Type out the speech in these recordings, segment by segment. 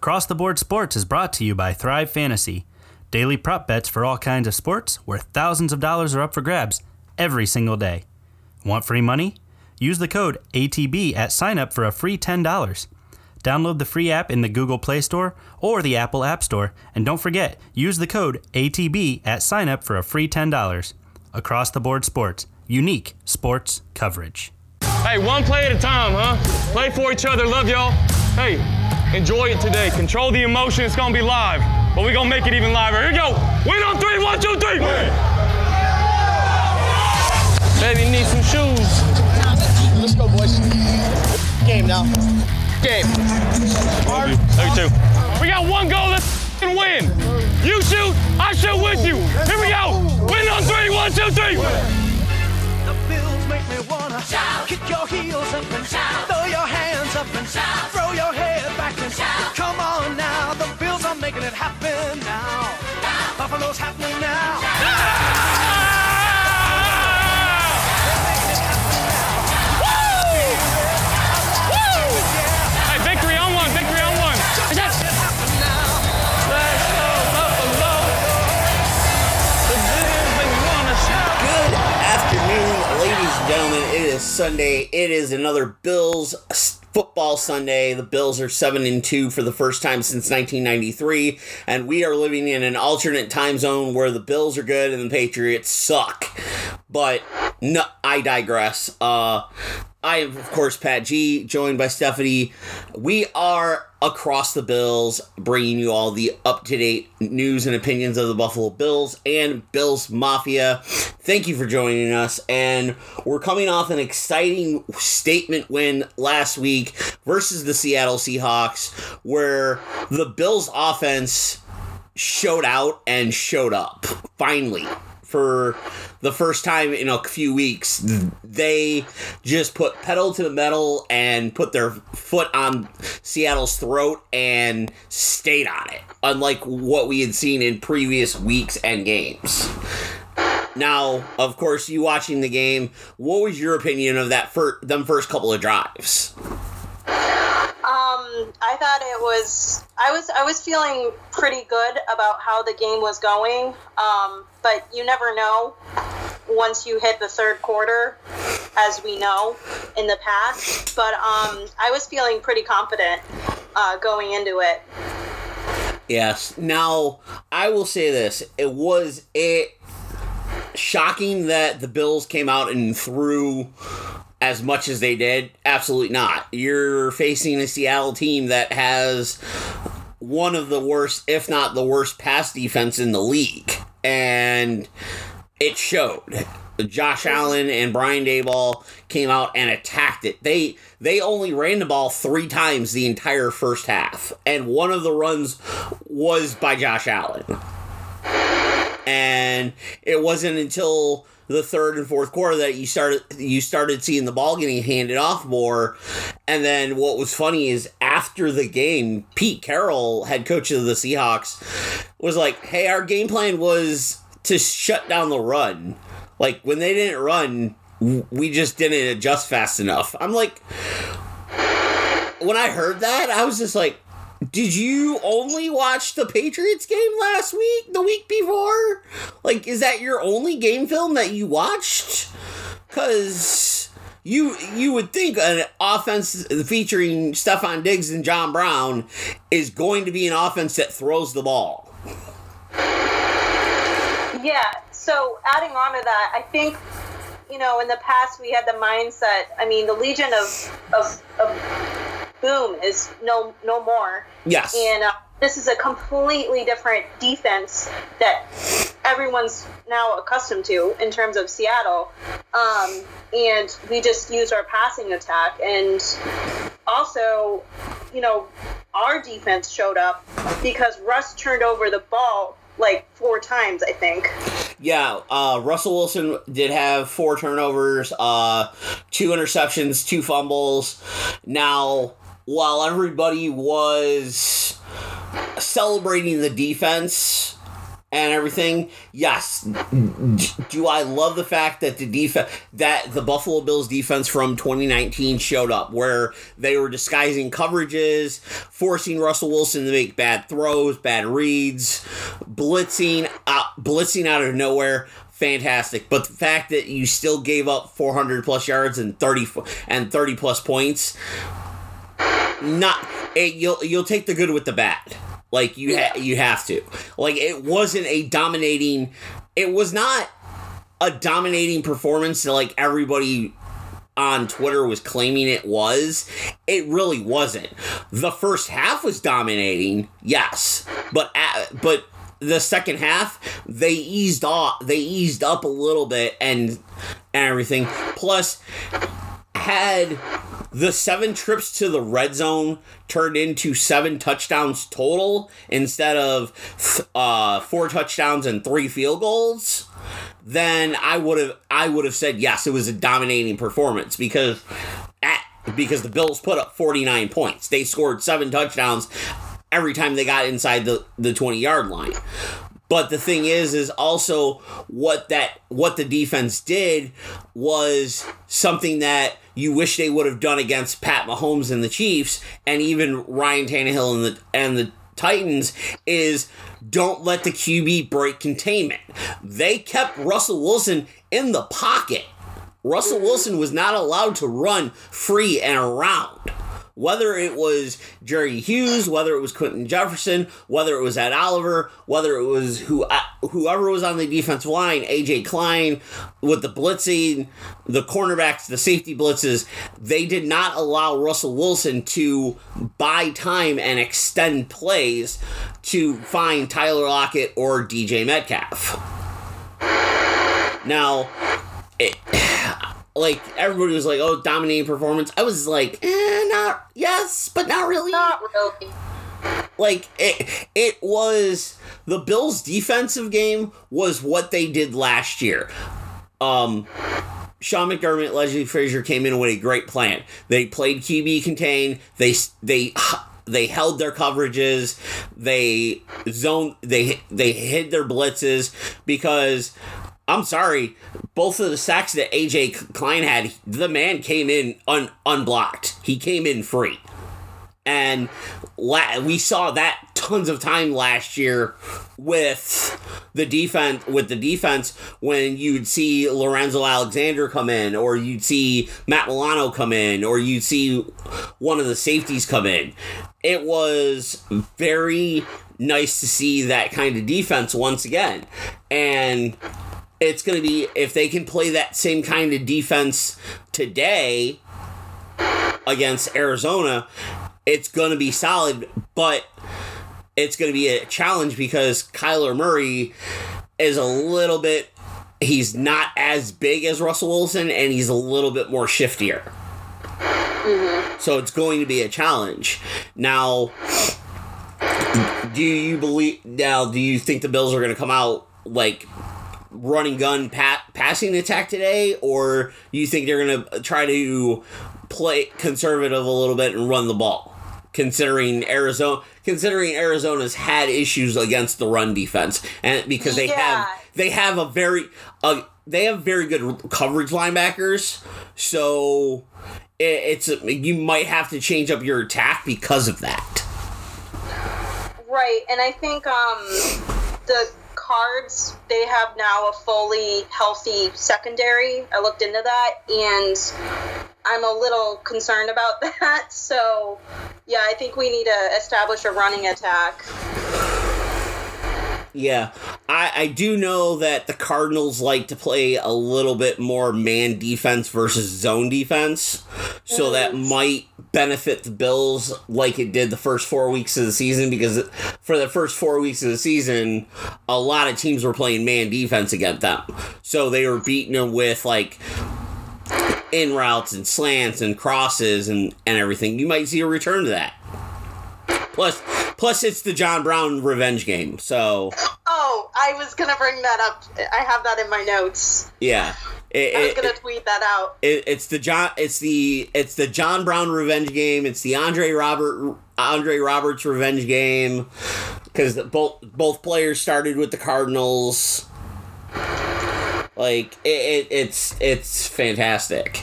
Across the Board Sports is brought to you by Thrive Fantasy. Daily prop bets for all kinds of sports where thousands of dollars are up for grabs every single day. Want free money? Use the code ATB at signup for a free $10. Download the free app in the Google Play Store or the Apple App Store, and don't forget, use the code ATB at signup for a free $10. Across the Board Sports, unique sports coverage. Hey, one play at a time, huh? Play for each other. Love y'all. Hey, enjoy it today. Control the emotion. It's gonna be live, but we're gonna make it even liver. Here we go. Win on three. One, two, three. Baby, you need some shoes. Let's go, boys. Game now. Game. Love you too. We got one goal. Let's f***ing win. You shoot. I shoot with you. Here we go. Win on three. One, two, three. The Bills make me wanna shout. Kick your heels up and shout. Throw your hands up and shout. Throw your head back and shout. Come on now, the Bills are making it happen now. Buffalo's happening now. Hey, victory on one. Victory on one. Yes. Let's go, Buffalo. The Bills make me wanna shout. Good afternoon, ladies and gentlemen. It is Sunday. It is another Bills s- football Sunday. The Bills are 7 and 2 for the first time since 1993, and we are living in an alternate time zone where the Bills are good and the Patriots suck. But no, I digress. Uh I am, of course, Pat G, joined by Stephanie. We are across the Bills, bringing you all the up to date news and opinions of the Buffalo Bills and Bills Mafia. Thank you for joining us. And we're coming off an exciting statement win last week versus the Seattle Seahawks, where the Bills offense showed out and showed up finally for the first time in a few weeks they just put pedal to the metal and put their foot on Seattle's throat and stayed on it unlike what we had seen in previous weeks and games. Now of course you watching the game what was your opinion of that fir- them first couple of drives Um, I thought it was. I was. I was feeling pretty good about how the game was going. Um, but you never know once you hit the third quarter, as we know in the past. But um, I was feeling pretty confident uh, going into it. Yes. Now, I will say this. It was it shocking that the Bills came out and threw as much as they did? Absolutely not. You're facing a Seattle team that has one of the worst, if not the worst, pass defense in the league. And it showed. Josh Allen and Brian Daboll came out and attacked it. They they only ran the ball three times the entire first half, and one of the runs was by Josh Allen. And it wasn't until the third and fourth quarter that you started you started seeing the ball getting handed off more. And then what was funny is after the game, Pete Carroll, head coach of the Seahawks, was like, "Hey, our game plan was to shut down the run." Like when they didn't run, we just didn't adjust fast enough. I'm like, when I heard that, I was just like, did you only watch the Patriots game last week, the week before? Like, is that your only game film that you watched? Because you you would think an offense featuring Stefon Diggs and John Brown is going to be an offense that throws the ball. Yeah. So adding on to that, I think you know in the past we had the mindset. I mean, the Legion of of, of Boom is no no more. Yes. And uh, this is a completely different defense that everyone's now accustomed to in terms of Seattle. Um, and we just use our passing attack. And also, you know, our defense showed up because Russ turned over the ball like four times, I think. Yeah, uh, Russell Wilson did have four turnovers, uh, two interceptions, two fumbles. Now, while everybody was celebrating the defense and everything. Yes. Do I love the fact that the defense that the Buffalo Bills defense from 2019 showed up where they were disguising coverages, forcing Russell Wilson to make bad throws, bad reads, blitzing out, blitzing out of nowhere. Fantastic, but the fact that you still gave up 400 plus yards and 30 and 30 plus points, not it, you'll you'll take the good with the bad. Like you ha- you have to. Like it wasn't a dominating. It was not a dominating performance that like everybody on Twitter was claiming it was. It really wasn't. The first half was dominating, yes, but at, but the second half they eased off. They eased up a little bit and and everything. Plus, had the seven trips to the red zone turned into seven touchdowns total instead of uh, four touchdowns and three field goals, then I would have I would have said yes, it was a dominating performance because at because the Bills put up 49 points. They scored seven touchdowns every time they got inside the, the 20 yard line. But the thing is, is also what that what the defense did was something that you wish they would have done against Pat Mahomes and the Chiefs, and even Ryan Tannehill and the and the Titans is don't let the QB break containment. They kept Russell Wilson in the pocket. Russell Wilson was not allowed to run free and around whether it was Jerry Hughes, whether it was Quinton Jefferson, whether it was Ed Oliver, whether it was who uh, whoever was on the defensive line, AJ Klein, with the blitzing, the cornerbacks, the safety blitzes, they did not allow Russell Wilson to buy time and extend plays to find Tyler Lockett or DJ Metcalf. Now, it, like everybody was like, "Oh, dominating performance." I was like, eh, "Not yes, but not really." Not really. Like it, it was the Bills' defensive game was what they did last year. Um, Sean McDermott, Leslie Frazier came in with a great plan. They played QB contain. They they they held their coverages. They zone. They they hid their blitzes because I'm sorry, both of the sacks that AJ Klein had, the man came in un, unblocked. He came in free. And la- we saw that tons of time last year with the defense with the defense when you'd see Lorenzo Alexander come in or you'd see Matt Milano come in or you'd see one of the safeties come in. It was very nice to see that kind of defense once again. And it's going to be if they can play that same kind of defense today against Arizona, it's going to be solid, but it's going to be a challenge because Kyler Murray is a little bit he's not as big as Russell Wilson and he's a little bit more shiftier. Mm-hmm. So it's going to be a challenge. Now do you believe now do you think the Bills are going to come out like running gun pat, passing attack today, or you think they're going to try to play conservative a little bit and run the ball? Considering Arizona, considering Arizona's had issues against the run defense, and because they Yeah. have they have a very uh, they have very good coverage linebackers, so it, it's you might have to change up your attack because of that. Right, and I think um, the cards they have now a fully healthy secondary. I looked into that, and I'm a little concerned about that. So, yeah, I think we need to establish a running attack. Yeah, I, I do know that the Cardinals like to play a little bit more man defense versus zone defense, so mm-hmm. that might benefit the Bills like it did the first four weeks of the season. Because for the first four weeks of the season, a lot of teams were playing man defense against them, so they were beating them with like in routes and slants and crosses and and everything. You might see a return to that. Plus, plus it's the John Brown revenge game, so. Oh, I was gonna bring that up. I have that in my notes. Yeah. It, I was it- gonna tweet that out. it, it's the John it's the it's the John Brown revenge game. It's the Andre Robert Andre Roberts revenge game because both both players started with the Cardinals. Like it, it, it's it's fantastic.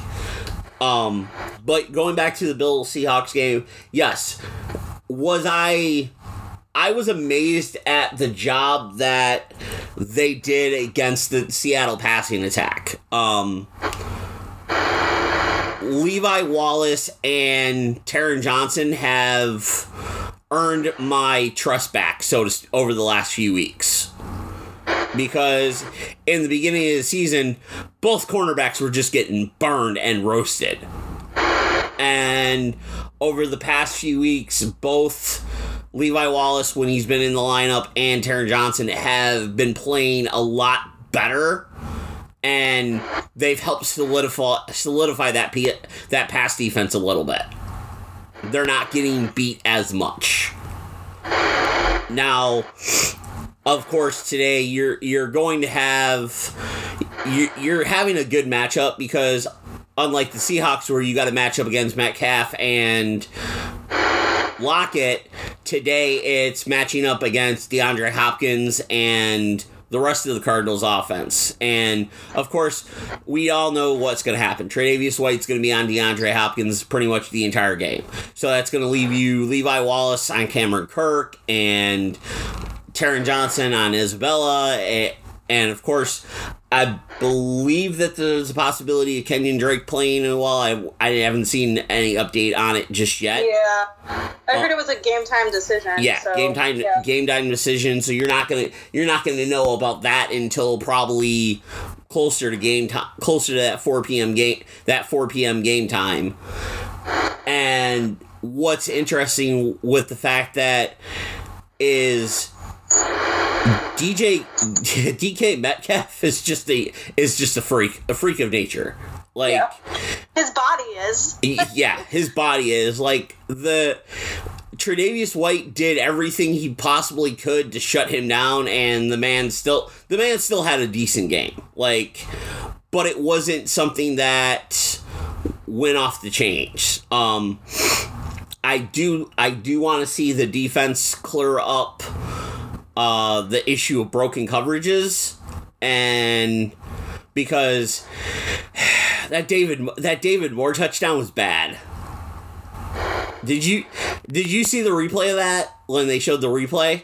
Um, but going back to the Bill Seahawks game, yes, was I I was amazed at the job that they did against the Seattle passing attack. Um, Levi Wallace and Taron Johnson have earned my trust back so to s- over the last few weeks. Because in the beginning of the season, both cornerbacks were just getting burned and roasted. And over the past few weeks, both Levi Wallace, when he's been in the lineup, and Taron Johnson have been playing a lot better and they've helped solidify solidify that p- that pass defense a little bit. They're not getting beat as much. Now, of course, today you're you're going to have you, you're having a good matchup because unlike the Seahawks where you got to match up against Metcalf and Lockett, today it's matching up against DeAndre Hopkins and the rest of the Cardinals offense. And of course, we all know what's going to happen. Tre'Davious White's going to be on DeAndre Hopkins pretty much the entire game. So that's going to leave you Levi Wallace on Cameron Kirk and Taron Johnson on Isabella. Eh, And of course, I believe that there's a possibility of Kenyon Drake playing as well. I, I haven't seen any update on it just yet. Yeah, I heard it was a game time decision. Yeah, so, game time yeah. game time decision. So you're not gonna you're not gonna know about that until probably closer to game time, closer to that 4 p.m. game that 4 p.m. game time. And what's interesting with the fact that is DJ DK Metcalf is just a is just a freak a freak of nature. Like Yeah. His body is. yeah, his body is like the Tre'Davious White did everything he possibly could to shut him down, and the man still the man still had a decent game. Like, but it wasn't something that went off the chains. Um, I do I do want to see the defense clear up uh, the issue of broken coverages and because that David that David Moore touchdown was bad. Did you did you see the replay of that when they showed the replay?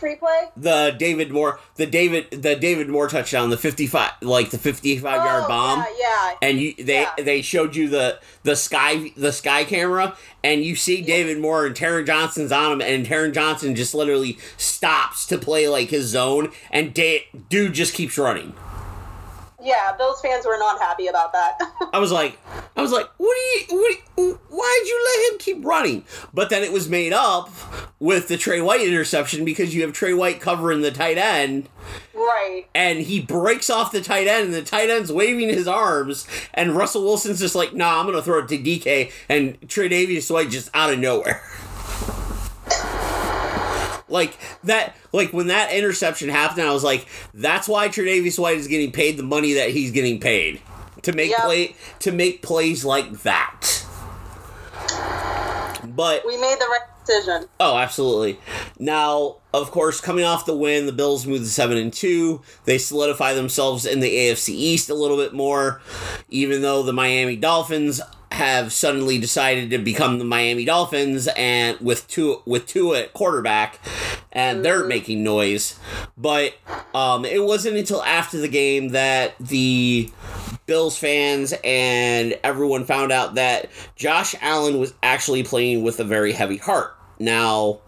Replay? The David Moore the David the David Moore touchdown, the 55 like the 55 yard Oh, bomb. Yeah, yeah. And you they Yeah. they showed you the the sky the sky camera and you see David Moore and Taron Johnson's on him and Taron Johnson just literally stops to play like his zone and da- dude just keeps running. Yeah, Bills fans were not happy about that. I was like, I was like, what do you, what? Why'd you let him keep running? But then it was made up with the Tre White interception because you have Tre White covering the tight end, right. and he breaks off the tight end, and the tight end's waving his arms, and Russell Wilson's just like, nah, I'm gonna throw it to DK, and Tre'Davious White just out of nowhere. Like that, like when that interception happened, I was like, "That's why Tre'Davious White is getting paid the money that he's getting paid to make Yep. play to make plays like that." But We made the right decision. oh, absolutely. Now, of course, coming off the win, the Bills move to seven and two. They solidify themselves in the AFC East a little bit more, even though the Miami Dolphins have suddenly decided to become the Miami Dolphins and with two with two at quarterback and they're making noise. But um, it wasn't until after the game that the Bills fans and everyone found out that Josh Allen was actually playing with a very heavy heart. Now,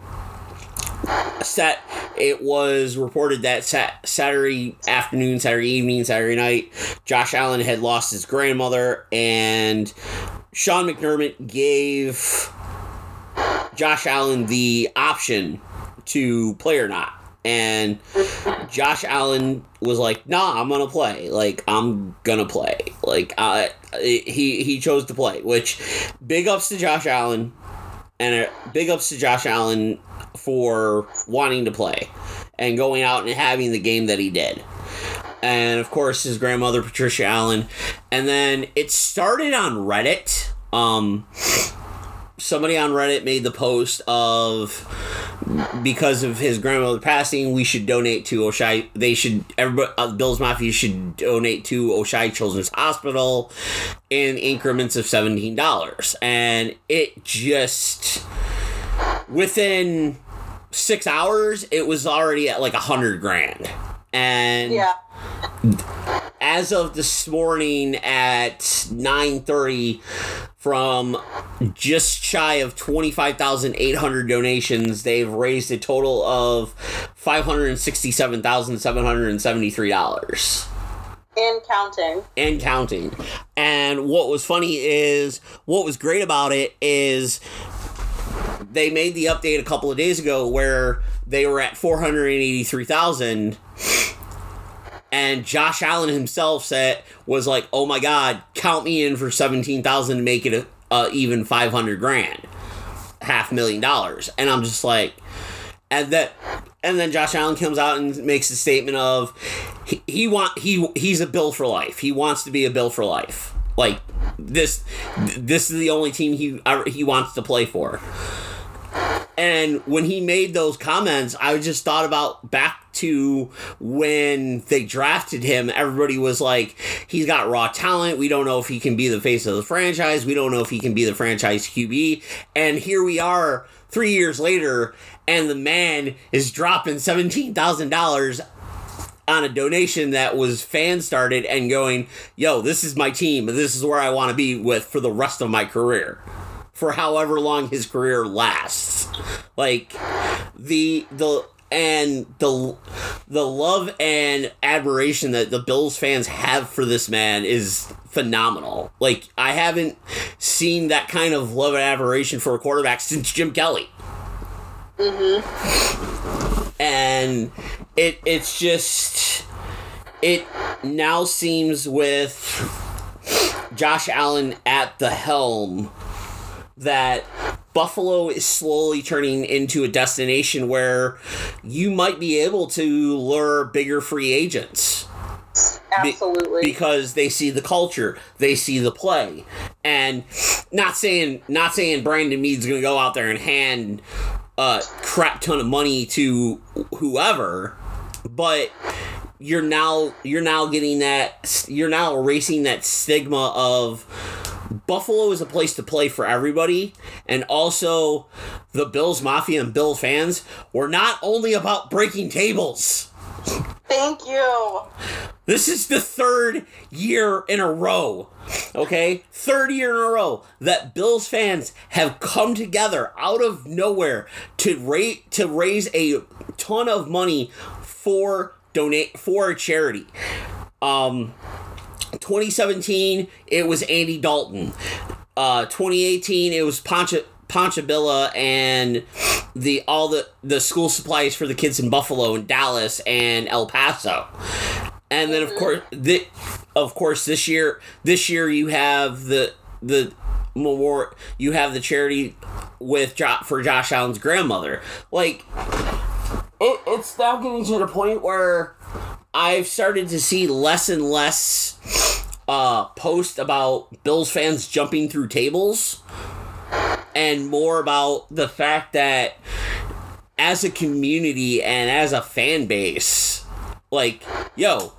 set it was reported that sat- Saturday afternoon, Saturday evening, Saturday night, Josh Allen had lost his grandmother, and Sean McDermott gave Josh Allen the option to play or not. And Josh Allen was like, "Nah, I'm gonna play. Like, I'm gonna play. Like, uh, he he chose to play. Which, big ups to Josh Allen, and big ups to Josh Allen for wanting to play and going out and having the game that he did. and of course his grandmother Patricia Allen, and then it started on Reddit. Um, somebody on Reddit made the post of because of his grandmother passing, we should donate to Oishei. They should everybody uh, Bill's Mafia should donate to Oishei Children's Hospital in increments of seventeen dollars, and it just within six hours it was already at like a hundred grand, and Yeah. as of this morning at 9.30 from just shy of 25800 donations they've raised a total of $567773 And counting. and counting and what was funny is what was great about it is they made the update a couple of days ago where they were at 483000 and Josh Allen himself said was like, "Oh my God, count me in for seventeen thousand to make it a, a even five hundred grand, half million dollars." And I'm just like, and that, and then Josh Allen comes out and makes a statement of, he, he want he he's a Bill for life. He wants to be a Bill for life. Like this, this is the only team he he wants to play for. And when he made those comments, I just thought about back to when they drafted him. Everybody was like, he's got raw talent. We don't know if he can be the face of the franchise. We don't know if he can be the franchise QB. And here we are three years later, and the man is dropping $17,000 on a donation that was fan started and going, yo, this is my team. This is where I want to be with for the rest of my career for however long his career lasts. Like the the and the the love and admiration that the Bills fans have for this man is phenomenal. Like I haven't seen that kind of love and admiration for a quarterback since Jim Kelly. Mhm. And it it's just it now seems with Josh Allen at the helm that Buffalo is slowly turning into a destination where you might be able to lure bigger free agents. Be- Absolutely. because they see the culture, they see the play, and not saying not saying Brandon Mead's going to go out there and hand a crap ton of money to whoever, but you're now you're now getting that you're now erasing that stigma of Buffalo is a place to play for everybody, and also the Bills Mafia and Bill fans were not only about breaking tables. Thank you. This is the third year in a row, okay? Third year in a row that Bills fans have come together out of nowhere to rate to raise a ton of money for donate for a charity. Um 2017 it was Andy Dalton. Uh 2018 it was Pancho Ponchabilla and the all the the school supplies for the kids in Buffalo and Dallas and El Paso. And then of course the of course this year this year you have the the memorial you have the charity with jo- for Josh Allen's grandmother. Like it, it's now getting to the point where I've started to see less and less uh post about Bills fans jumping through tables and more about the fact that as a community and as a fan base, like, yo,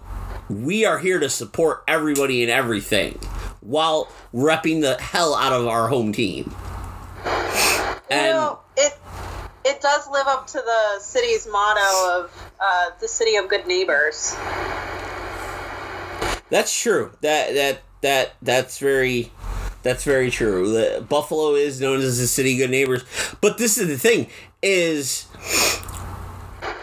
we are here to support everybody and everything while repping the hell out of our home team. You And know, it it does live up to the city's motto of uh, the city of good neighbors. That's true. That that that that's very that's very true. The, Buffalo is known as the city of good neighbors, but this is the thing: is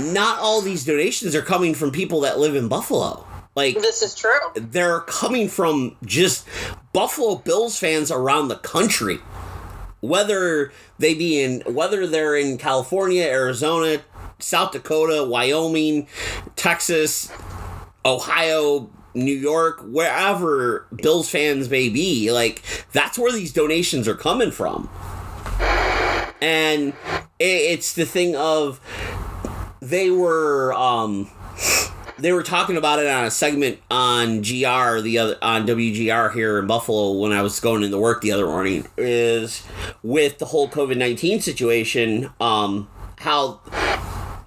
not all these donations are coming from people that live in Buffalo. Like This is true. they're coming from just Buffalo Bills fans around the country. Whether they be in whether they're in California, Arizona, South Dakota, Wyoming, Texas, Ohio, New York, wherever Bills fans may be, like that's where these donations are coming from. And it's the thing of they were um they were talking about it on a segment on GR the other on WGR here in Buffalo when I was going into work the other morning is with the whole COVID nineteen situation. Um, how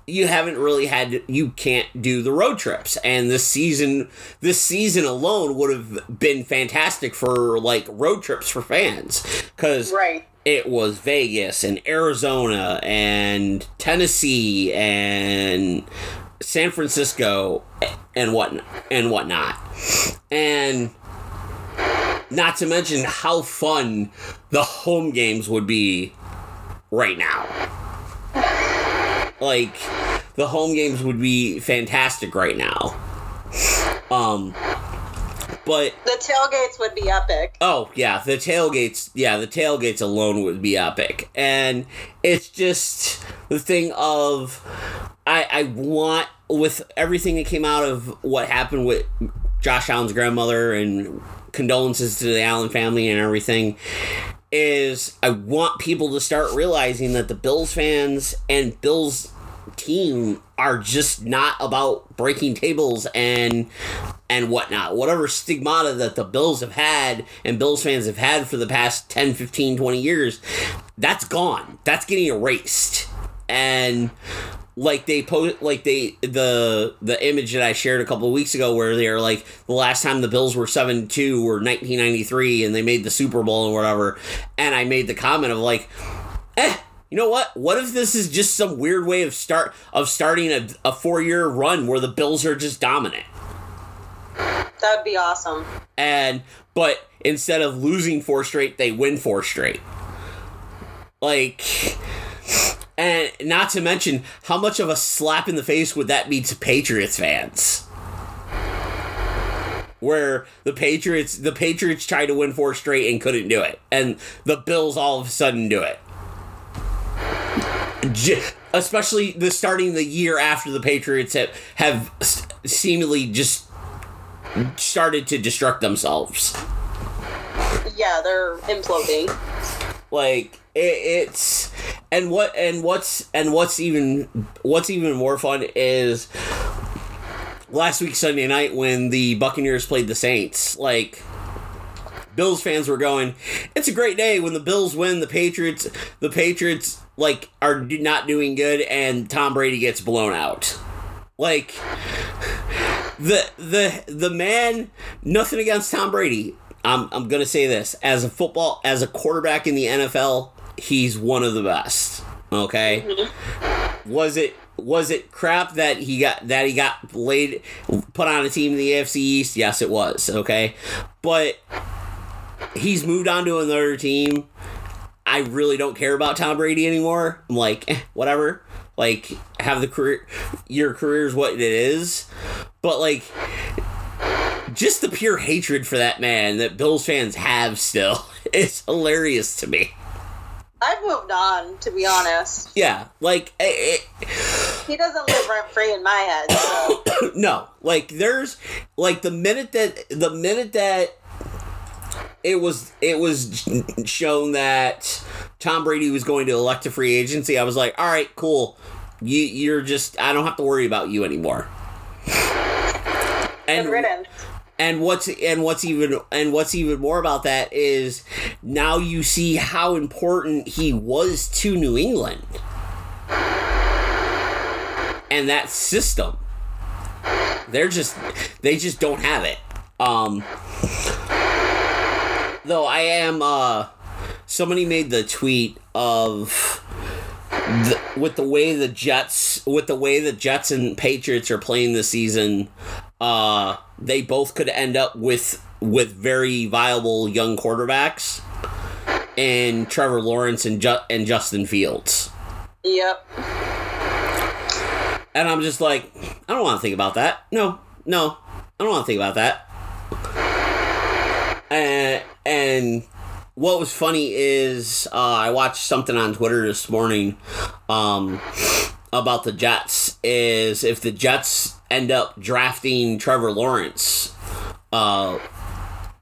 you haven't really had you can't do the road trips and this season this season alone would have been fantastic for like road trips for fans because Right. it was Vegas and Arizona and Tennessee and San Francisco and what and whatnot and not to mention how fun the home games would be right now like the home games would be fantastic right now. Um but The tailgates would be epic. oh yeah, the tailgates yeah, the tailgates alone would be epic. And it's just the thing of I I want with everything that came out of what happened with Josh Allen's grandmother and condolences to the Allen family and everything is I want people to start realizing that the Bills fans and Bills team are just not about breaking tables and and whatnot. Whatever stigmata that the Bills have had and Bills fans have had for the past 10, 15, 20 years, that's gone. That's getting erased. And like they post like they the the image that I shared a couple of weeks ago where they're like the last time the Bills were 7-2 were 1993 and they made the Super Bowl and whatever. And I made the comment of like eh you know what? What if this is just some weird way of start of starting a, a 4 year run where the Bills are just dominant? That would be awesome. and but instead of losing four straight they win four straight. Like and not to mention how much of a slap in the face would that be to patriots fans? Where the patriots the patriots tried to win four straight and couldn't do it. And the bills all of a sudden do it. Especially the starting the year after the patriots have, have seemingly just started to destruct themselves Yeah, they're imploding. like it, it's and what and what's and what's even what's even more fun is last week Sunday night when the Buccaneers played the Saints. Like Bills fans were going it's a great day when the Bills win the Patriots the Patriots like are not doing good and Tom Brady gets blown out. Like the the the man nothing against Tom Brady I'm I'm going to say this. As a football as a quarterback in the NFL he's one of the best okay? Was it was it crap that he got that he got laid put on a team in the AFC East? Yes it was okay? But he's moved on to another team. I really don't care about Tom Brady anymore. I'm like eh, whatever. Like have the career your career is what it is. But like just the pure hatred for that man that Bills fans have still is hilarious to me. I've moved on, to be honest. Yeah, like eh, eh, He doesn't live rent free in my head. So. no, like there's like the minute that the minute that it was it was shown that Tom Brady was going to elect a free agency, I was like, all right, cool. You you're just I don't have to worry about you anymore. Good riddance. And what's and what's even and what's even more about that is now you see how important he was to New England. And that system they're just they just don't have it. Um though I am uh somebody made the tweet of the, with the way the Jets with the way the Jets and Patriots are playing this season, uh, they both could end up with with very viable young quarterbacks, and Trevor Lawrence and Ju- and Justin Fields. Yep. And I'm just like, I don't want to think about that. No, no, I don't want to think about that. And and what was funny is uh, I watched something on Twitter this morning um, about the Jets. Is if the Jets end up drafting Trevor Lawrence, uh,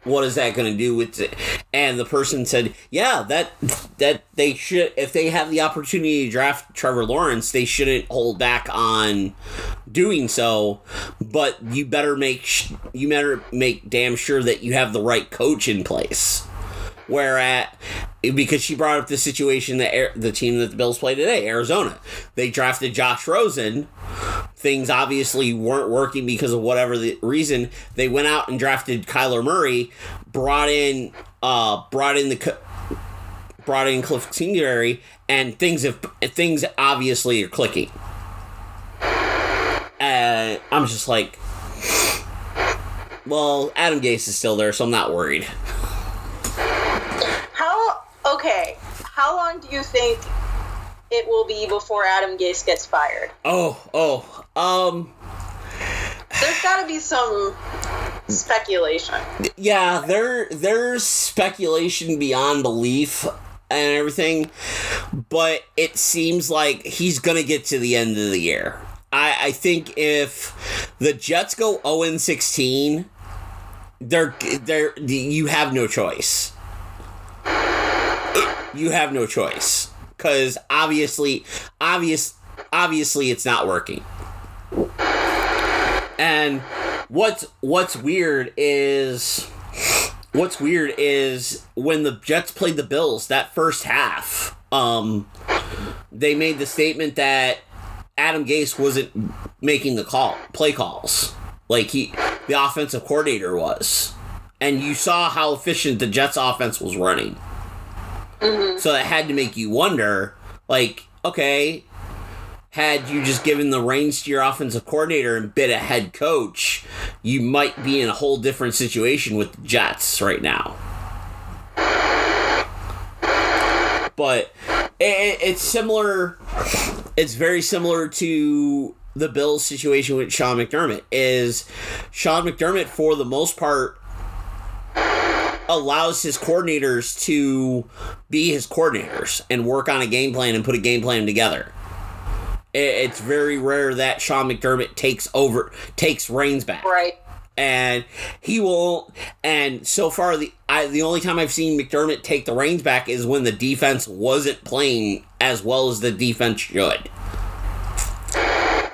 what is that going to do with it? And the person said, yeah, that that they should if they have the opportunity to draft Trevor Lawrence, they shouldn't hold back on doing so. But you better make you better make damn sure that you have the right coach in place. Where at because she brought up the situation that the team that the Bills play today, Arizona, they drafted Josh Rosen. Things obviously weren't working because of whatever the reason. They went out and drafted Kyler Murray, brought in uh brought in the brought in Cliff Singletary, and things have things obviously are clicking. And I'm just like, well, Adam Gase is still there, so I'm not worried. Okay? How long do you think it will be before Adam Gase gets fired? Oh, oh, um, There's got to be some speculation. yeah, there there's speculation beyond belief and everything, but it seems like he's gonna get to the end of the year. I, I think if the Jets go 0 16, they're they're you have no choice. You have no choice because obviously, obvious, obviously, it's not working. And what's what's weird is what's weird is when the Jets played the Bills that first half, um, they made the statement that Adam Gase wasn't making the call play calls like he the offensive coordinator was, and you saw how efficient the Jets offense was running. Mm-hmm. So that had to make you wonder, like, okay, had you just given the reins to your offensive coordinator and been a head coach, you might be in a whole different situation with the Jets right now. But it, it's similar. It's very similar to the Bills situation with Sean McDermott. Is Sean McDermott for the most part allows his coordinators to be his coordinators and work on a game plan and put a game plan together. It's very rare that Sean McDermott takes over, takes reins back Right. and he will and so far the I, the only time I've seen McDermott take the reins back is when the defense wasn't playing as well as the defense should.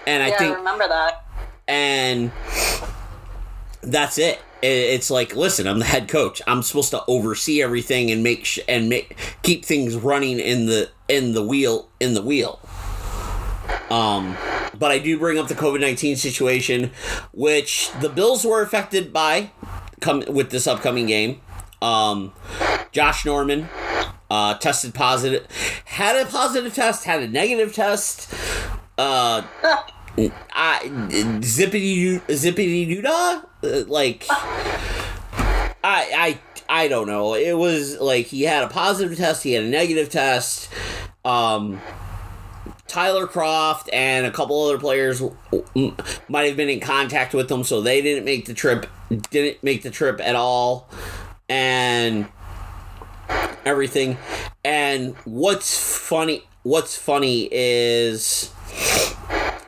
And I Yeah, I think remember that. and that's it. It's like, listen, I'm the head coach. I'm supposed to oversee everything and make sh- and make keep things running in the in the wheel in the wheel. Um, but I do bring up the COVID nineteen situation, which the Bills were affected by, come with this upcoming game. Um, Josh Norman uh, tested positive, had a positive test, had a negative test. Uh, I zippity zippity doo dah, Uh, like I I I don't know. It was like he had a positive test, he had a negative test. Um, Tyler Kroft and a couple other players might have been in contact with them, so they didn't make the trip. Didn't make the trip at all, and everything. And what's funny? What's funny is,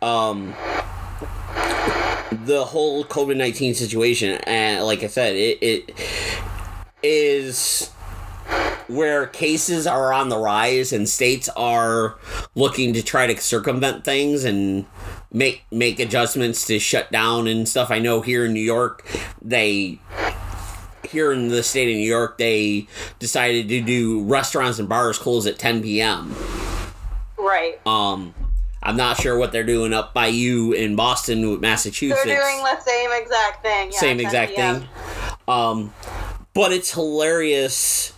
um, the whole COVID nineteen situation. And like I said, it it is where cases are on the rise and states are looking to try to circumvent things and make make adjustments to shut down and stuff. I know here in New York, they here in the state of New York, they decided to do restaurants and bars close at 10 p.m. Right. Um, I'm not sure what they're doing up by you in Boston, Massachusetts. They're doing the same exact thing. Yeah, same exact thing. Um, but it's hilarious.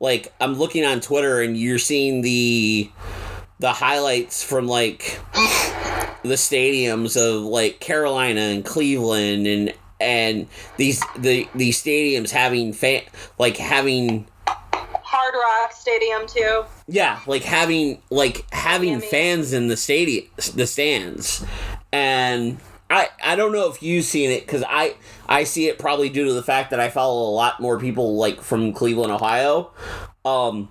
Like I'm looking on Twitter and you're seeing the the highlights from like the stadiums of like Carolina and Cleveland and and these the these stadiums having fan like having Hard Rock Stadium too. Yeah, like having like having Miami. fans in the stadium, the stands, and I I don't know if you've seen it because I I see it probably due to the fact that I follow a lot more people like from Cleveland, Ohio. Um,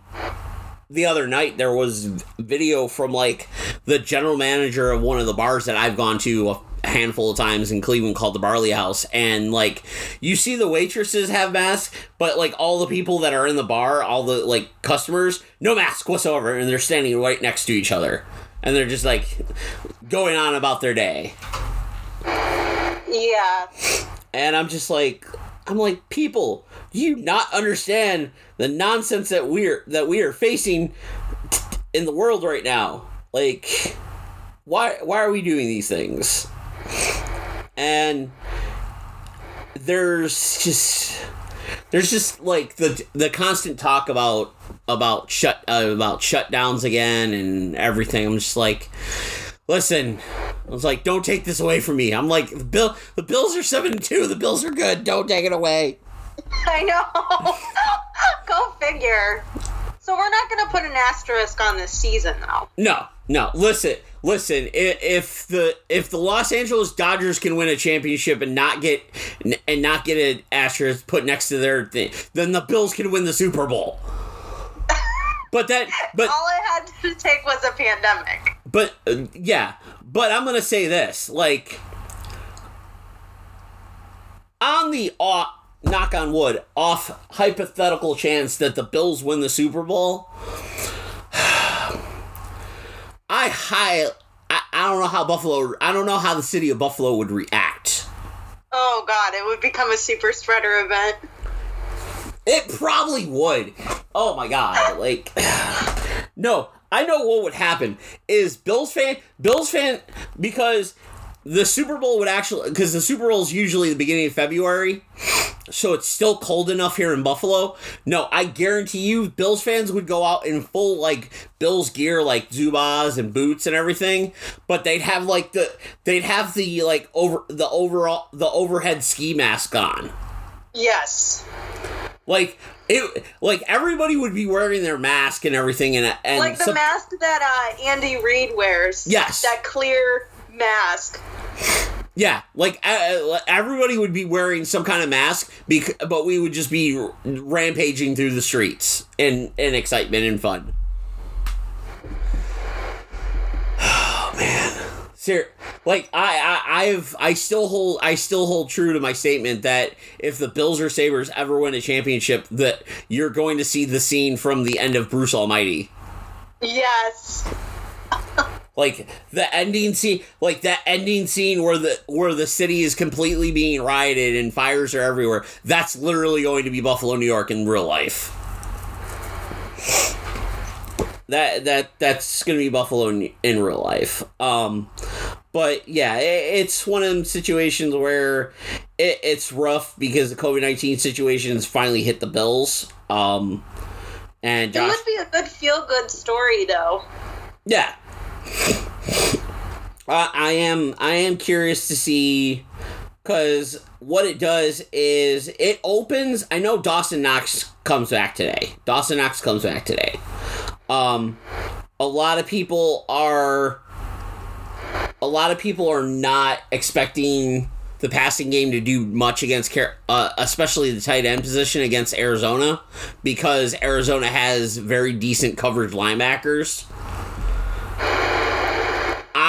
the other night there was video from like the general manager of one of the bars that I've gone to a handful of times in Cleveland called the Barley House, and like you see the waitresses have masks, but like all the people that are in the bar, all the like customers, no mask whatsoever, and they're standing right next to each other, and they're just like going on about their day, Yeah. and I'm just like, I'm like, people, you not understand the nonsense that we're that we are facing in the world right now? Like, why why are we doing these things? And there's just there's just like the the constant talk about about shut uh, about shutdowns again and everything. I'm just like, listen. I was like, don't take this away from me. I'm like, the bill the Bills are seven and two. The Bills are good. Don't take it away. I know. Go figure. So we're not going to put an asterisk on this season, though. No, no. Listen, listen. If the if the Los Angeles Dodgers can win a championship and not get and not get an asterisk put next to their thing, then the Bills can win the Super Bowl. But that, but All I had to take was a pandemic. but uh, yeah. But I'm gonna say this, like on the off, knock on wood, off hypothetical chance that the Bills win the Super Bowl. I high. I, I don't know how Buffalo. I don't know how the city of Buffalo would react. Oh, God. It would become a super spreader event. It probably would. Oh my god! Like, no, I know what would happen is Bills fan, Bills fan, because the Super Bowl would actually because the Super Bowl is usually the beginning of February, so it's still cold enough here in Buffalo. No, I guarantee you, Bills fans would go out in full like Bills gear, like Zubaz and boots and everything, but they'd have like the they'd have the like over the overall the overhead ski mask on. Yes. Like it, like everybody would be wearing their mask and everything, and and Like the some- mask that uh, Andy Reid wears. Yes. That clear mask. yeah, like uh, everybody would be wearing some kind of mask, bec- but we would just be rampaging through the streets in in excitement and fun. Oh man, Ser- like I, I I've I still hold I still hold true to my statement that if the Bills or Sabres ever win a championship, that you're going to see the scene from the end of Bruce Almighty. Yes. like the ending scene like that ending scene where the where the city is completely being rioted and fires are everywhere that's literally going to be buffalo new york in real life that that that's gonna be buffalo in, in real life um but yeah it, it's one of them situations where it, it's rough because the covid-19 situation has finally hit the bills um and It would be a good feel good story, though. yeah. Uh, I am I am curious to see because what it does is it opens. I know Dawson Knox comes back today. Dawson Knox comes back today. Um, a lot of people are a lot of people are not expecting the passing game to do much against, uh, especially the tight end position against Arizona, because Arizona has very decent coverage linebackers.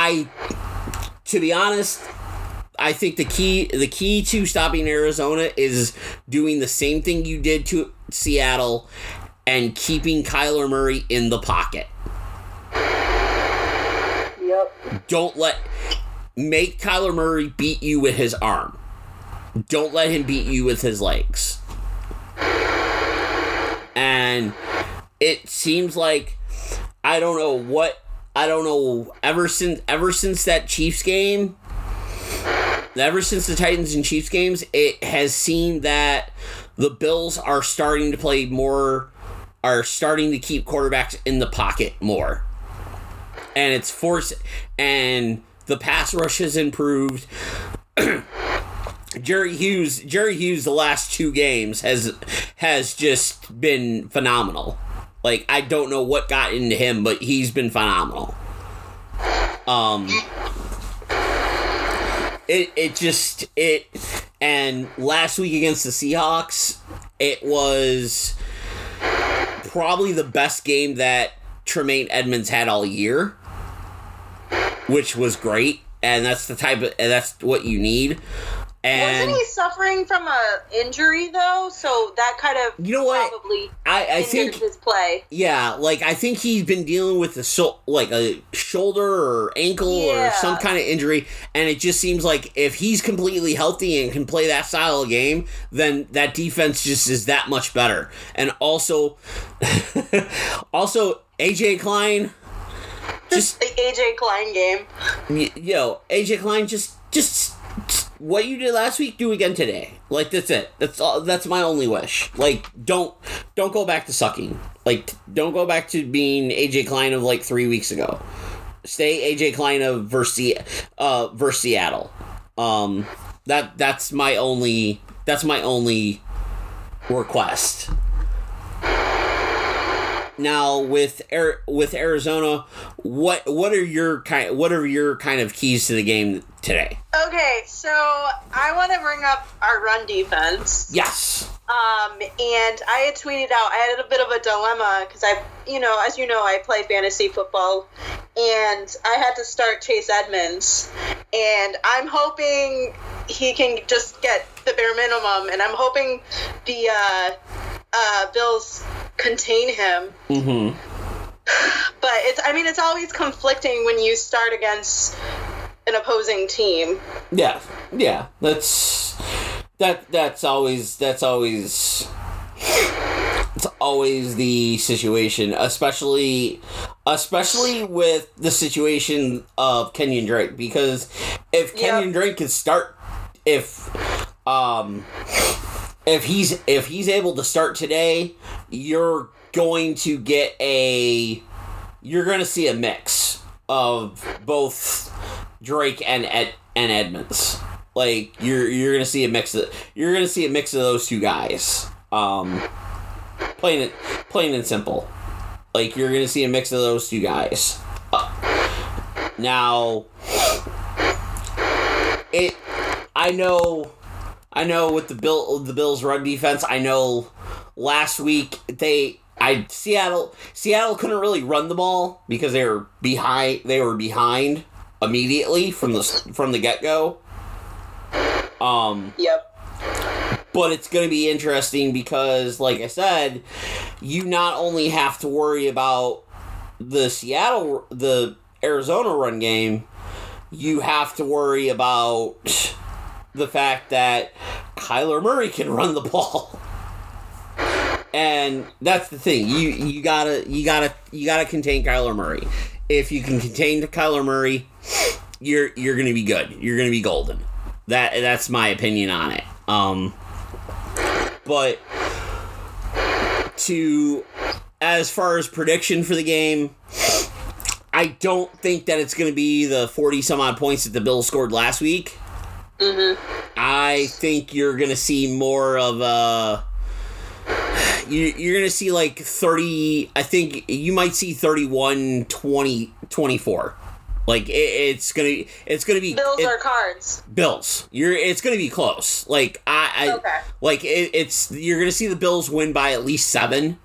I, to be honest, I think the key the key to stopping Arizona is doing the same thing you did to Seattle and keeping Kyler Murray in the pocket. Yep. Don't let make Kyler Murray beat you with his arm. Don't let him beat you with his legs. And it seems like I don't know what I don't know ever since ever since that Chiefs game ever since the Titans and Chiefs games, it has seen that the Bills are starting to play more, are starting to keep quarterbacks in the pocket more. And it's force, and the pass rush has improved. Jerry Hughes, Jerry Hughes, the last two games has has just been phenomenal. Like I don't know what got into him, but he's been phenomenal. Um, it it just it and last week against the Seahawks, it was probably the best game that Tremaine Edmunds had all year, which was great. and that's the type of that's what you need. And Wasn't he suffering from a injury though? So that kind of You know what? probably I, I think his play. yeah, like I think he's been dealing with a so, like a shoulder or ankle or some kind of injury, and it just seems like if he's completely healthy and can play that style of game, then that defense just is that much better. And also, also AJ Klein, just The AJ Klein game. yo, AJ Klein, just just. What you did last week, do again today. Like that's it. That's all. That's my only wish. Like don't don't go back to sucking. Like don't go back to being AJ Klein of like three weeks ago. Stay AJ Klein of versus uh versus Seattle. Um, that that's my only that's my only request. Now with Ar- with Arizona, what what are your kind what are your kind of keys to the game today? Okay, so I want to bring up our run defense. Yes. Um, and I had tweeted out, I had a bit of a dilemma because I, you know, as you know, I play fantasy football, and I had to start Chase Edmonds, and I'm hoping he can just get the bare minimum, and I'm hoping the uh, uh, Bills contain him. Mm-hmm. But it's, I mean, it's always conflicting when you start against an opposing team. Yeah. Yeah. That's that that's always that's always it's always the situation, especially especially with the situation of Kenyon Drake because if Yep. Kenyon Drake can start if um if he's if he's able to start today, you're going to get a you're going to see a mix of both Drake and Ed and Edmonds. Like you're you're gonna see a mix of you're gonna see a mix of those two guys. Um, plain it plain and simple. Like you're gonna see a mix of those two guys. Uh, now, it I know I know with the bill the Bills run defense. I know last week they I Seattle Seattle couldn't really run the ball because they were behind they were behind immediately from the from the get go. Um, Yep. but it's going to be interesting because, like I said, you not only have to worry about the Seattle, the Arizona run game, you have to worry about the fact that Kyler Murray can run the ball. And that's the thing. You you gotta you gotta you gotta contain Kyler Murray. If you can contain Kyler Murray, you're you're gonna be good. You're gonna be golden. That that's my opinion on it. Um, but to as far as prediction for the game, I don't think that it's going to be the forty some odd points that the Bills scored last week. I think you're going to see more of a. You, you're going to see like 30. I think you might see 31 20, 24. Like it, it's gonna be, it's gonna be Bills it- are cards. Bills. You're it's gonna be close. Like I, I Okay. like it, it's you're gonna see the Bills win by at least seven.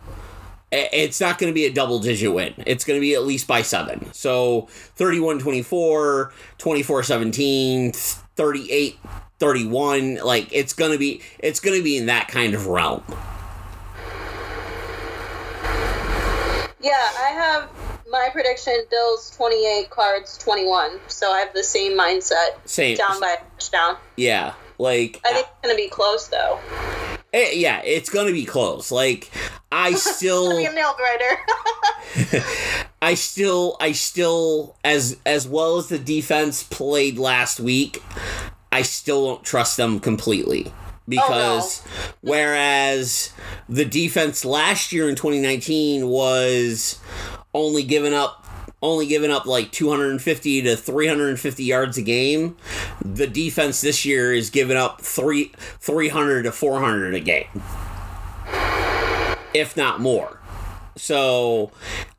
It's not going to be a double digit win. It's going to be at least by seven. So 31 24, 24 17, 38 31. Like it's going to be it's going to be in that kind of realm. Yeah, I have my prediction Bills 28, cards 21. So I have the same mindset. Same. Down by a touchdown. Yeah. Like I think it's going to be close, though. eh, yeah, it's going to be close. Like I still Be a nail biter. I still I still as as well as the defense played last week, I still don't trust them completely. Because whereas the defense last year in 2019 was only giving up only giving up like 250 to 350 yards a game, the defense this year is giving up 3 300 to 400 a game. If not more. So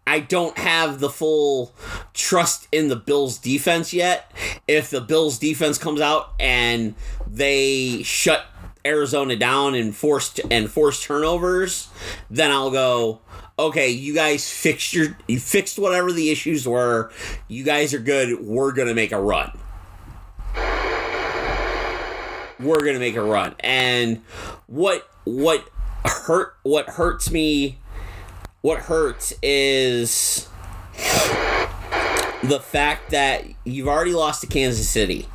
I don't have the full trust in the Bills defense yet. If the Bills defense comes out and they shut Arizona down and forced and force turnovers, then I'll go, okay, you guys fixed your you fixed whatever the issues were. You guys are good. We're gonna make a run. we're gonna make a run. And what what hurt what hurts me what hurts is the fact that you've already lost to Kansas City.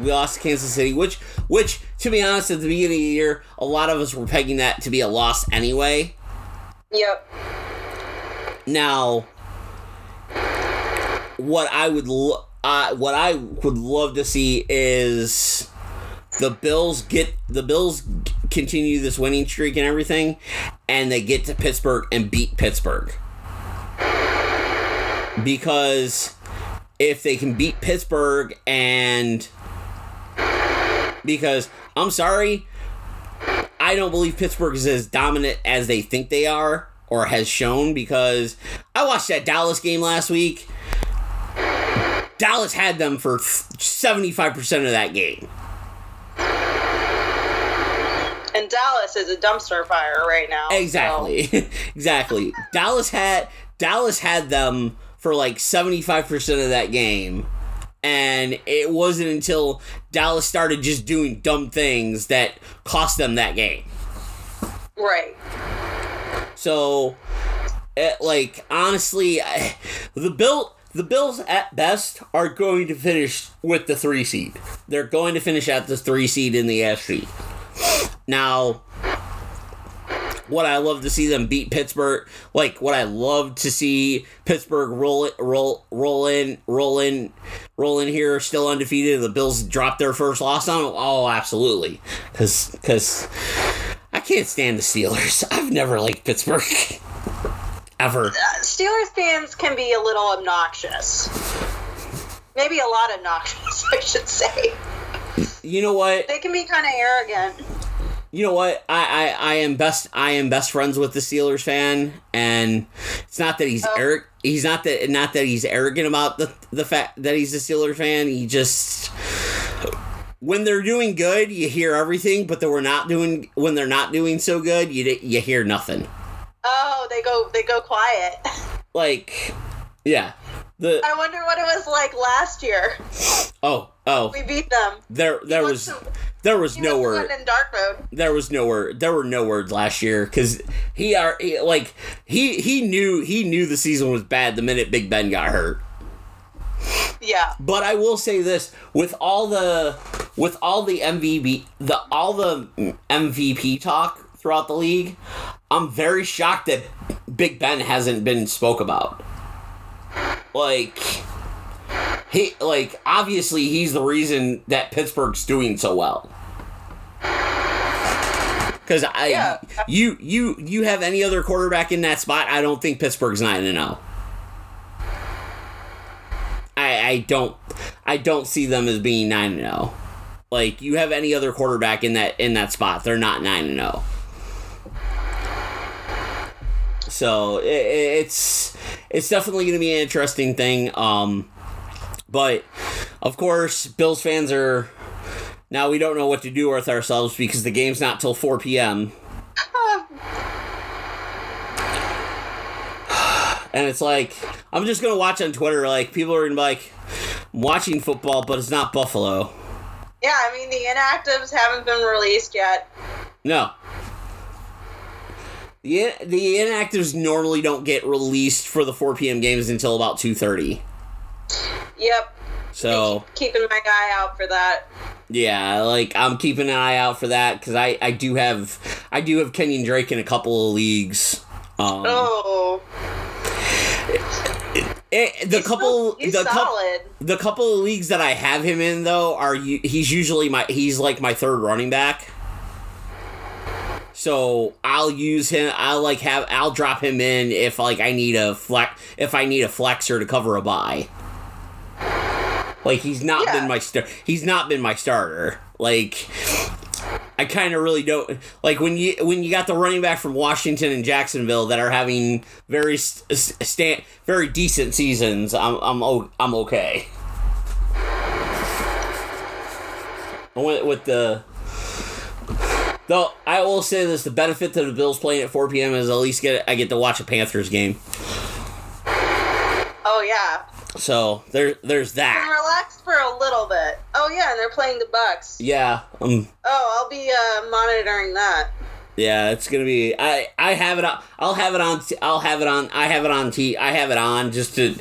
We lost to Kansas City, which which to be honest, at the beginning of the year, a lot of us were pegging that to be a loss anyway. Yep. Now, what I would lo- uh, what I would love to see is the Bills get the Bills continue this winning streak and everything, and they get to Pittsburgh and beat Pittsburgh because if they can beat Pittsburgh and because I'm sorry, I don't believe Pittsburgh is as dominant as they think they are or has shown because I watched that Dallas game last week. Dallas had them for 75% of that game. And Dallas is a dumpster fire right now. so- Exactly. exactly. Dallas had Dallas had them for like 75% of that game. And it wasn't until Dallas started just doing dumb things that cost them that game. Right. So, eh, like honestly, I- the Bill the Bills at best are going to finish with the three seed. They're going to finish at the three seed in the AFC. Now, what I love to see them beat Pittsburgh, like what I love to see Pittsburgh roll it, roll, roll in, roll in, roll in here, still undefeated. The Bills drop their first loss on them. Oh, absolutely, because because I can't stand the Steelers. I've never liked Pittsburgh. Ever. Uh, Steelers fans can be a little obnoxious. Maybe a lot obnoxious, I should say. You know what? They can be kind of arrogant. You know what? I, I, I am best I am best friends with the Steelers fan and it's not that he's Oh. arrogant he's not that not that he's arrogant about the the fact that he's a Steelers fan. He just when they're doing good, you hear everything, but then we're not doing when they're not doing so good, you you hear nothing. Oh, they go they go quiet. Like yeah. The I wonder what it was like last year. oh, oh, We beat them. there there was there was He no must have word. in dark mode. there was no word there were no words last year because he are like he he knew he knew the season was bad the minute big ben got hurt Yeah. but i will say this with all the with all the mvp the all the mvp talk throughout the league i'm very shocked that big ben hasn't been spoke about like he like obviously he's the reason that pittsburgh's doing so well because I Yeah. you you you have any other quarterback in that spot, I don't think Pittsburgh's nine and zero. I I don't I don't see them as being nine and zero. Like you have any other quarterback in that in that spot, they're not nine and zero. So it, it's it's definitely going to be an interesting thing. Um, but of course, Bills fans are now we don't know what to do with ourselves because the game's not till 4 p.m. and it's like I'm just gonna watch on Twitter. Like people are gonna be like, I'm watching football, but it's not Buffalo. Yeah, I mean the inactives haven't been released yet. No. The, the inactives normally don't get released for the 4 p.m. games until about 2.30. Yep. So, Keeping my eye out for that. yeah, like, I'm keeping an eye out for that because I, I do have I do have Kenyon Drake in a couple of leagues. Um, Oh, eh, the he's couple still- the, cou- solid. the couple of leagues that I have him in though are he's usually my he's like my third running back. So I'll use him. I'll like have I'll drop him in if like I need a flex if I need a flexer to cover a bye. Like he's not Yeah. been my star. He's not been my starter. Like I kind of really don't like when you when you got the running back from Washington and Jacksonville that are having very st- sta- very decent seasons. I'm I'm o- I'm okay. I went with the. Though I will say this: the benefit to the Bills playing at 4 p.m. is at least get I get to watch a Panthers game. Oh yeah. So there, there's I'm that. relaxed for a little bit. Oh yeah, and they're playing the Bucs. Yeah, um, Oh, I'll be uh, monitoring that. yeah, it's gonna be. I, I have it on. I'll have it on. I'll have it on. I have it on. T. I have it on just to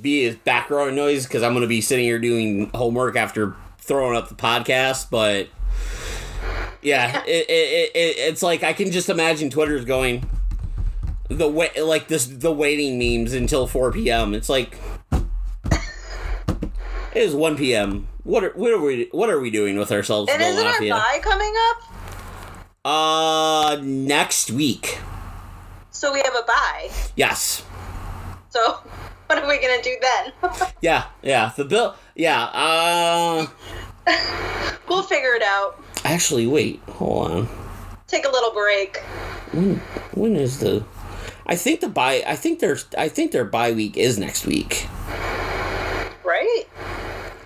be as background noise because I'm gonna be sitting here doing homework after throwing up the podcast. But yeah, it, it, it, it it's like I can just imagine Twitter's going the way like this the waiting memes until 4 p.m. It's like it is 1 p.m. What are what are we what are we doing with ourselves? And isn't our bye coming up? Uh, next week. So we have a bye. Yes. So what are we gonna do then? Yeah, yeah. The bill. Yeah. Uh. we'll figure it out. Actually, wait. Hold on. Take a little break. When When is the? I think the bye. I think there's. I think their bye week is next week. Right?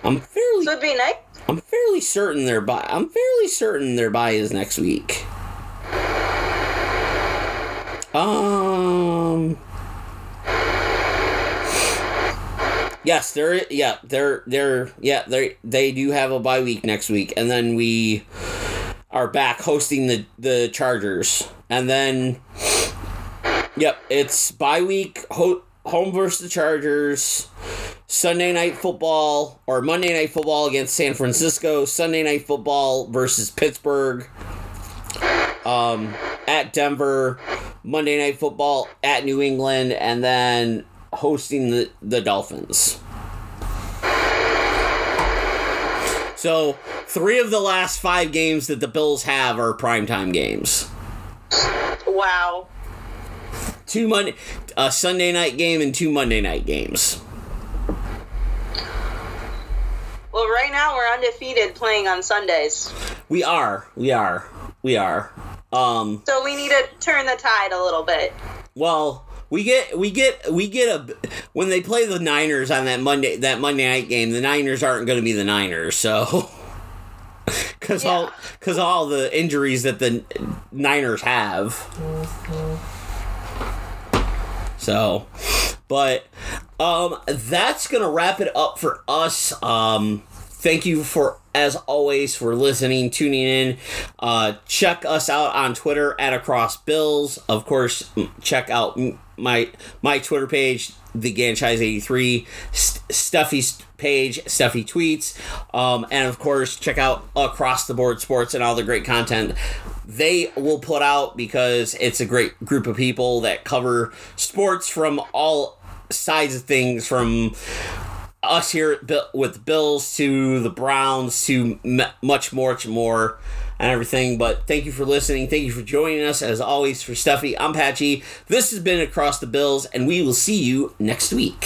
I'm fairly. Be nice. I'm fairly certain their bye. I'm fairly certain their bye is next week. Um. Yes, they're yeah, they're they're yeah, they they do have a bye week next week, and then we are back hosting the the Chargers, and then yep, it's bye week ho- home versus the Chargers. Sunday night football or Monday night football against San Francisco. Sunday night football versus Pittsburgh. Um, at Denver. Monday night football at New England, and then hosting the the Dolphins. So three of the last five games that the Bills have are primetime games. Wow. Two Monday, a Sunday night game and two Monday night games. Well, right now we're undefeated playing on Sundays. We are, we are, we are. Um, So we need to turn the tide a little bit. well, we get, we get, we get a when they play the Niners on that Monday, that Monday night game. The Niners aren't going to be the Niners, so because all because all the injuries that the Niners have. So, but um, that's gonna wrap it up for us. Um, thank you for as always for listening, tuning in. Uh, check us out on Twitter at Across Bills. Of course, check out my my Twitter page, the Ganchise eighty three, Stuffy's page, Stuffy tweets, um, and of course check out Across the Board Sports and all the great content they will put out because it's a great group of people that cover sports from all sides of things from us here with the Bills to the Browns to much more, much more, and everything. But thank you for listening. Thank you for joining us. As always, for Stuffy, I'm Patchy. This has been Across the Bills, and we will see you next week.